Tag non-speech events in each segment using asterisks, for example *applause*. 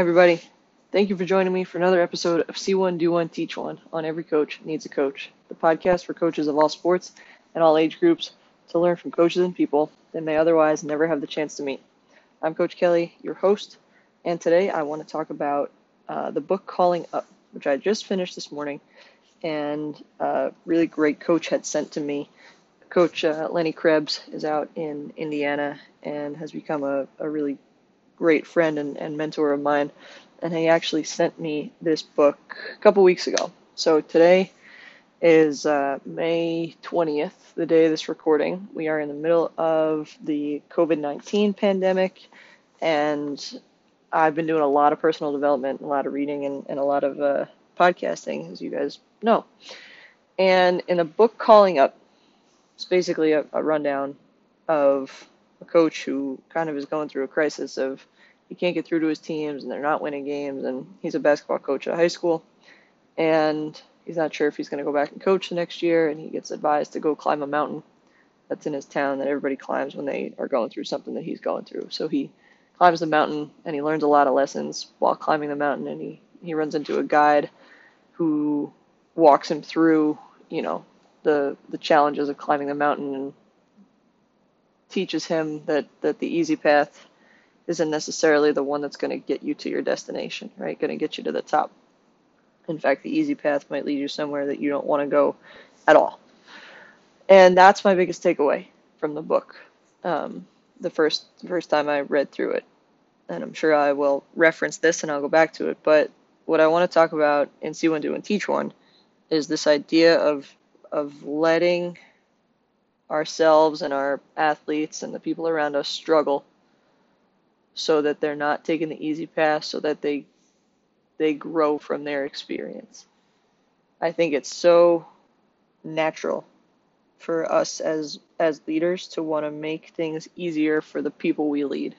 Everybody. Thank you for joining me for another episode of See One, Do One, Teach One on Every Coach Needs a Coach, the podcast for coaches of all sports and all age groups to learn from coaches and people they may otherwise never have the chance to meet. I'm Coach Kelly, your host, and today I want to talk about uh, the book Calling Up, which I just finished this morning, and a really great coach had sent to me. Coach uh, Lenny Krebs is out in Indiana and has become a, a really great friend and, and mentor of mine, and he actually sent me this book a couple weeks ago. So today is uh, May 20th, the day of this recording. We are in the middle of the COVID 19 pandemic, and I've been doing a lot of personal development, a lot of reading, and, and a lot of uh, podcasting, as you guys know. And in a book calling up, it's basically a, a rundown of a coach who kind of is going through a crisis of he can't get through to his teams and they're not winning games and he's a basketball coach at high school. And he's not sure if he's going to go back and coach the next year and he gets advised to go climb a mountain that's in his town that everybody climbs when they are going through something that he's going through. So he climbs the mountain and he learns a lot of lessons while climbing the mountain and he he runs into a guide who walks him through you know the the challenges of climbing the mountain and teaches him that, that the easy path isn't necessarily the one that's going to get you to your destination, right? Going to get you to the top. In fact, the easy path might lead you somewhere that you don't want to go at all. And that's my biggest takeaway from the book. Um, the first first time I read through it, and I'm sure I will reference this and I'll go back to it. But what I want to talk about in See One, Do and Teach One is this idea of of letting ourselves and our athletes and the people around us struggle so that they're not taking the easy path so that they they grow from their experience. I think it's so natural for us as as leaders to want to make things easier for the people we lead.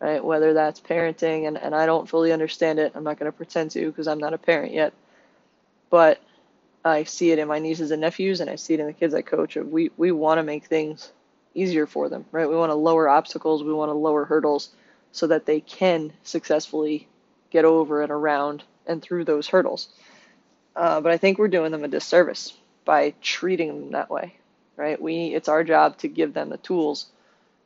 Right? Whether that's parenting and, and I don't fully understand it. I'm not going to pretend to because I'm not a parent yet. But I see it in my nieces and nephews, and I see it in the kids I coach. We we want to make things easier for them, right? We want to lower obstacles, we want to lower hurdles, so that they can successfully get over and around and through those hurdles. Uh, but I think we're doing them a disservice by treating them that way, right? We it's our job to give them the tools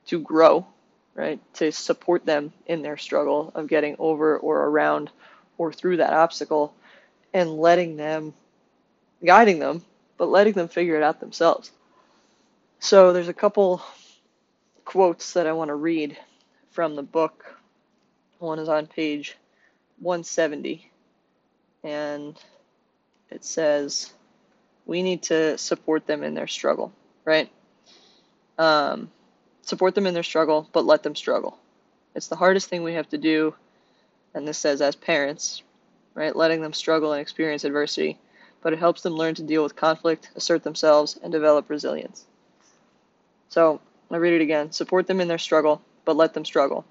to grow, right? To support them in their struggle of getting over or around or through that obstacle, and letting them guiding them, but letting them figure it out themselves. So there's a couple quotes that I want to read from the book. One is on page 170, and it says, We need to support them in their struggle, right? Um, support them in their struggle, but let them struggle. It's the hardest thing we have to do, and this says as parents, right? Letting them struggle and experience adversity but it helps them learn to deal with conflict, assert themselves, and develop resilience. So, I read it again. Support them in their struggle, but let them struggle.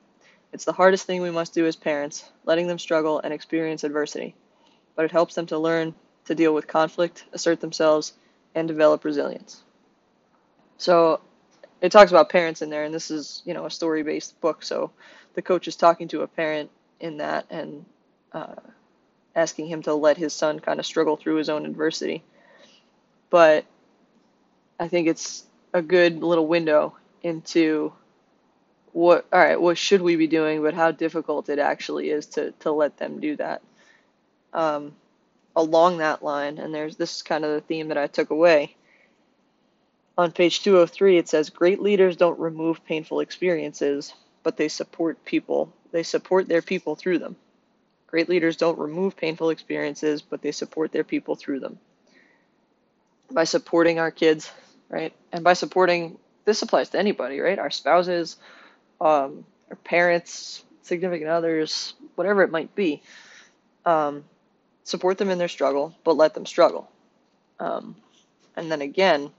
It's the hardest thing we must do as parents, letting them struggle and experience adversity, but it helps them to learn to deal with conflict, assert themselves, and develop resilience. So, it talks about parents in there, and this is, you know, a story-based book. So, the coach is talking to a parent in that, and uh, asking him to let his son kind of struggle through his own adversity. But I think it's a good little window into what all right, what should we be doing, but how difficult it actually is to to let them do that. Um, along that line, and there's this is kind of the theme that I took away. On page 203, it says, Great leaders don't remove painful experiences, but they support people. They support their people through them. Great leaders don't remove painful experiences, but they support their people through them. By supporting our kids, right? And by supporting, this applies to anybody, right? Our spouses, um, our parents, significant others, whatever it might be. Um, support them in their struggle, but let them struggle. Um, and then again,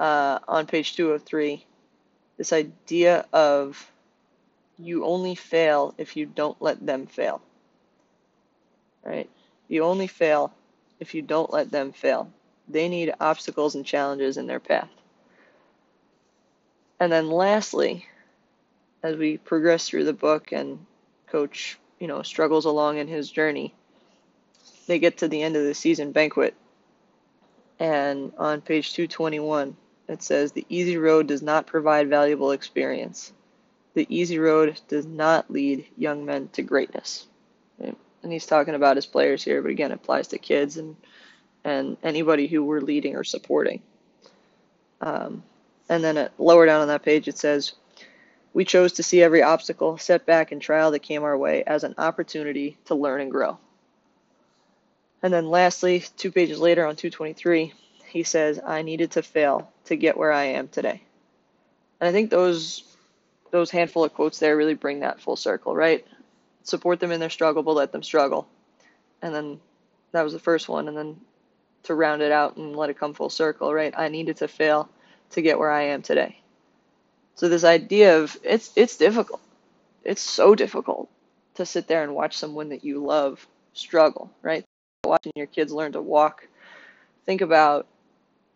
uh, on page 203, this idea of you only fail if you don't let them fail right? You only fail if you don't let them fail. They need obstacles and challenges in their path. And then lastly, as we progress through the book and coach you know, struggles along in his journey. They get to the end of the season banquet, and on page 221, it says, The easy road does not provide valuable experience. The easy road does not lead young men to greatness. Right? And he's talking about his players here, but again, it applies to kids and, and anybody who we're leading or supporting. Um, and then lower down on that page, it says, We chose to see every obstacle, setback, and trial that came our way as an opportunity to learn and grow. And then lastly, two pages later on 223, he says, I needed to fail to get where I am today. And I think those those handful of quotes there really bring that full circle, right? Support them in their struggle, but let them struggle. And then that was the first one. And then to round it out and let it come full circle, right? I needed to fail to get where I am today. So this idea of it's it's difficult. It's so difficult to sit there and watch someone that you love struggle, right? Watching your kids learn to walk. Think about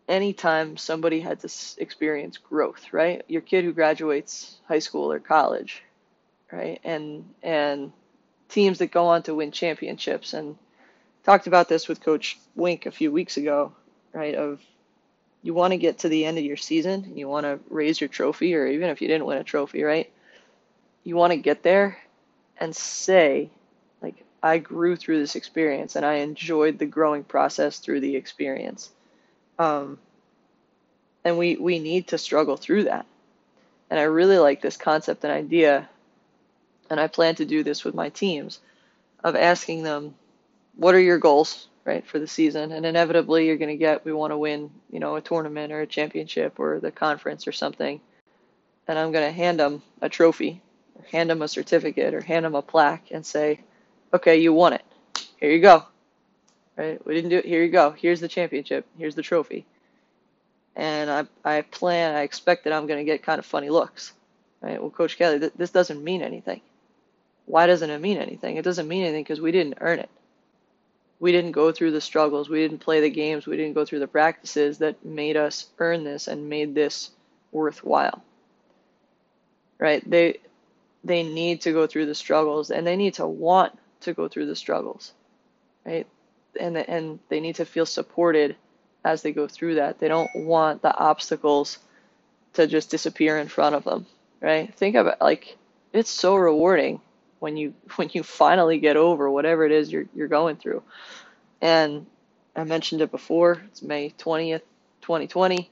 anytime somebody had to experience growth, right? Your kid who graduates high school or college, right? And and teams that go on to win championships and talked about this with coach Wink a few weeks ago, right? Of you want to get to the end of your season and you want to raise your trophy or even if you didn't win a trophy, right? You want to get there and say like I grew through this experience and I enjoyed the growing process through the experience um, and we, we need to struggle through that. And I really like this concept and idea, and I plan to do this with my teams, of asking them, what are your goals, right, for the season? And inevitably, you're going to get, we want to win, you know, a tournament or a championship or the conference or something. And I'm going to hand them a trophy, or hand them a certificate, or hand them a plaque and say, okay, you won it. Here you go right? We didn't do it. Here you go. Here's the championship. Here's the trophy. And I, I plan, I expect that I'm going to get kind of funny looks, right? Well, Coach Kelly, th- this doesn't mean anything. Why doesn't it mean anything? It doesn't mean anything because we didn't earn it. We didn't go through the struggles. We didn't play the games. We didn't go through the practices that made us earn this and made this worthwhile. Right? They they need to go through the struggles and they need to want to go through the struggles. Right? and and they need to feel supported as they go through that. They don't want the obstacles to just disappear in front of them, right? Think about like it's so rewarding when you *laughs* when you finally get over whatever it is you're you're going through. And I mentioned it before. It's May 20th, 2020.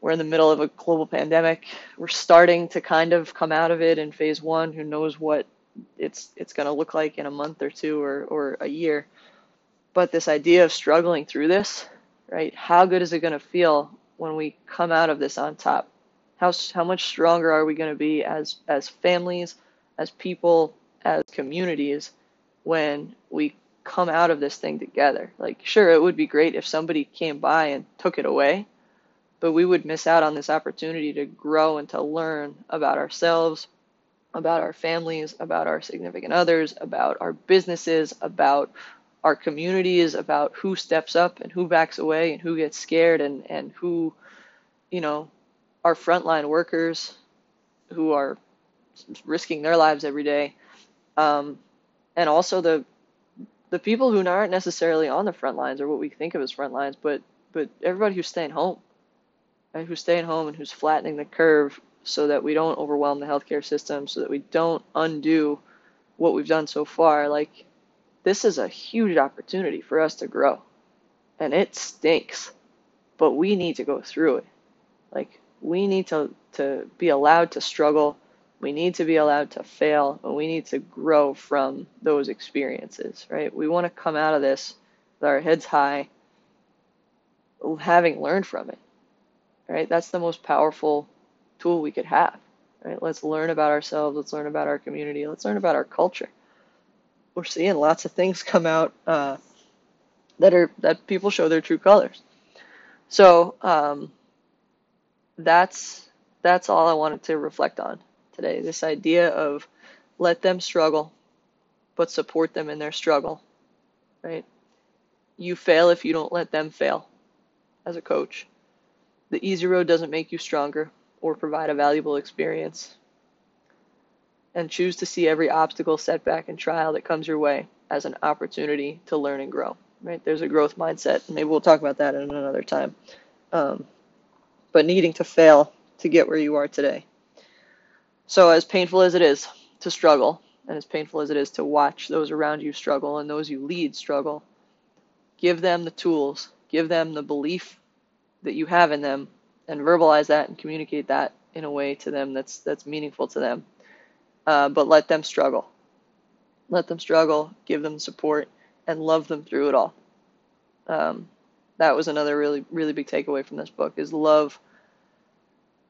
We're in the middle of a global pandemic. We're starting to kind of come out of it in phase 1. Who knows what it's it's going to look like in a month or two or or a year. But this idea of struggling through this, right? How good is it going to feel when we come out of this on top? How how much stronger are we going to be as as families, as people, as communities when we come out of this thing together? Like sure, it would be great if somebody came by and took it away, but we would miss out on this opportunity to grow and to learn about ourselves, about our families, about our significant others, about our businesses, about our communities, about who steps up and who backs away and who gets scared and, and who, you know, our frontline workers who are risking their lives every day. Um, and also the the people who aren't necessarily on the front lines or what we think of as front lines, but but everybody who's staying home, right? Who's staying home and who's flattening the curve so that we don't overwhelm the healthcare system, so that we don't undo what we've done so far. Like this is a huge opportunity for us to grow. And it stinks, but we need to go through it. Like, we need to, to be allowed to struggle. We need to be allowed to fail, and we need to grow from those experiences, right? We want to come out of this with our heads high, having learned from it, right? That's the most powerful tool we could have, right? Let's learn about ourselves. Let's learn about our community. Let's learn about our culture we're seeing lots of things come out uh, that are that people show their true colors. So um, that's that's all I wanted to reflect on today. This idea of let them struggle, but support them in their struggle. Right? You fail if you don't let them fail. As a coach, the easy road doesn't make you stronger or provide a valuable experience. and choose to see every obstacle, setback, and trial that comes your way as an opportunity to learn and grow. Right? There's a growth mindset. Maybe we'll talk about that in another time. Um, but needing to fail to get where you are today. So, as painful as it is to struggle, and as painful as it is to watch those around you struggle and those you lead struggle, give them the tools, give them the belief that you have in them, and verbalize that and communicate that in a way to them that's that's meaningful to them. Uh, but let them struggle. Let them struggle. Give them support and love them through it all. Um, that was another really really big takeaway from this book is love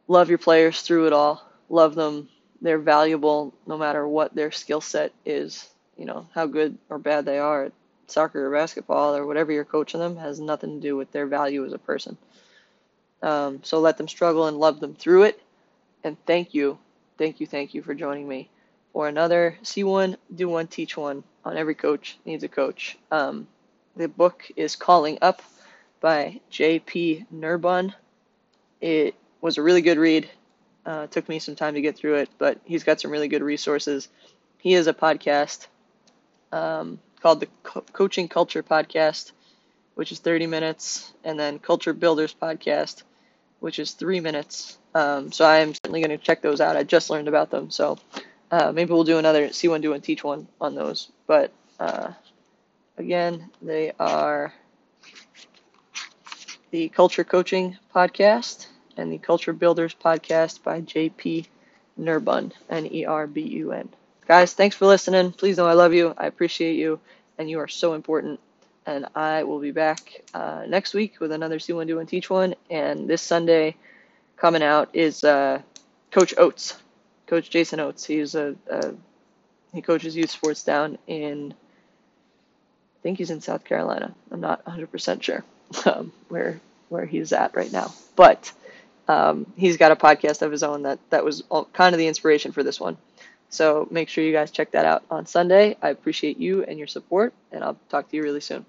love your players through it all. Love them. They're valuable no matter what their skill set is. You know how good or bad they are at soccer or basketball or whatever you're coaching them has nothing to do with their value as a person. Um, so let them struggle and love them through it. And thank you, thank you, thank you for joining me for another See One, Do One, Teach One on Every Coach Needs a Coach. Um, the book is Calling Up by J.P. Nerbun. It was a really good read. Uh, took me some time to get through it, but he's got some really good resources. He has a podcast um, called the Co- Coaching Culture Podcast, which is 30 minutes, and then Culture Builders Podcast, which is three minutes. Um, so I am certainly going to check those out. I just learned about them, so uh, maybe we'll do another see one, do one, teach one on those. But uh, again, they are the Culture Coaching Podcast and the Culture Builders Podcast by JP Nerbun, N E R B U N. Guys, thanks for listening. Please know I love you. I appreciate you, and you are so important and I will be back uh, next week with another See One Do One Teach One. And this Sunday coming out is uh, Coach Oates, Coach Jason Oates. He's a, a, he coaches youth sports down in I think he's in South Carolina. I'm not 100% sure *laughs* um, where where he's at right now, but um, he's got a podcast of his own that that was all, kind of the inspiration for this one. So make sure you guys check that out on Sunday. I appreciate you and your support, and I'll talk to you really soon.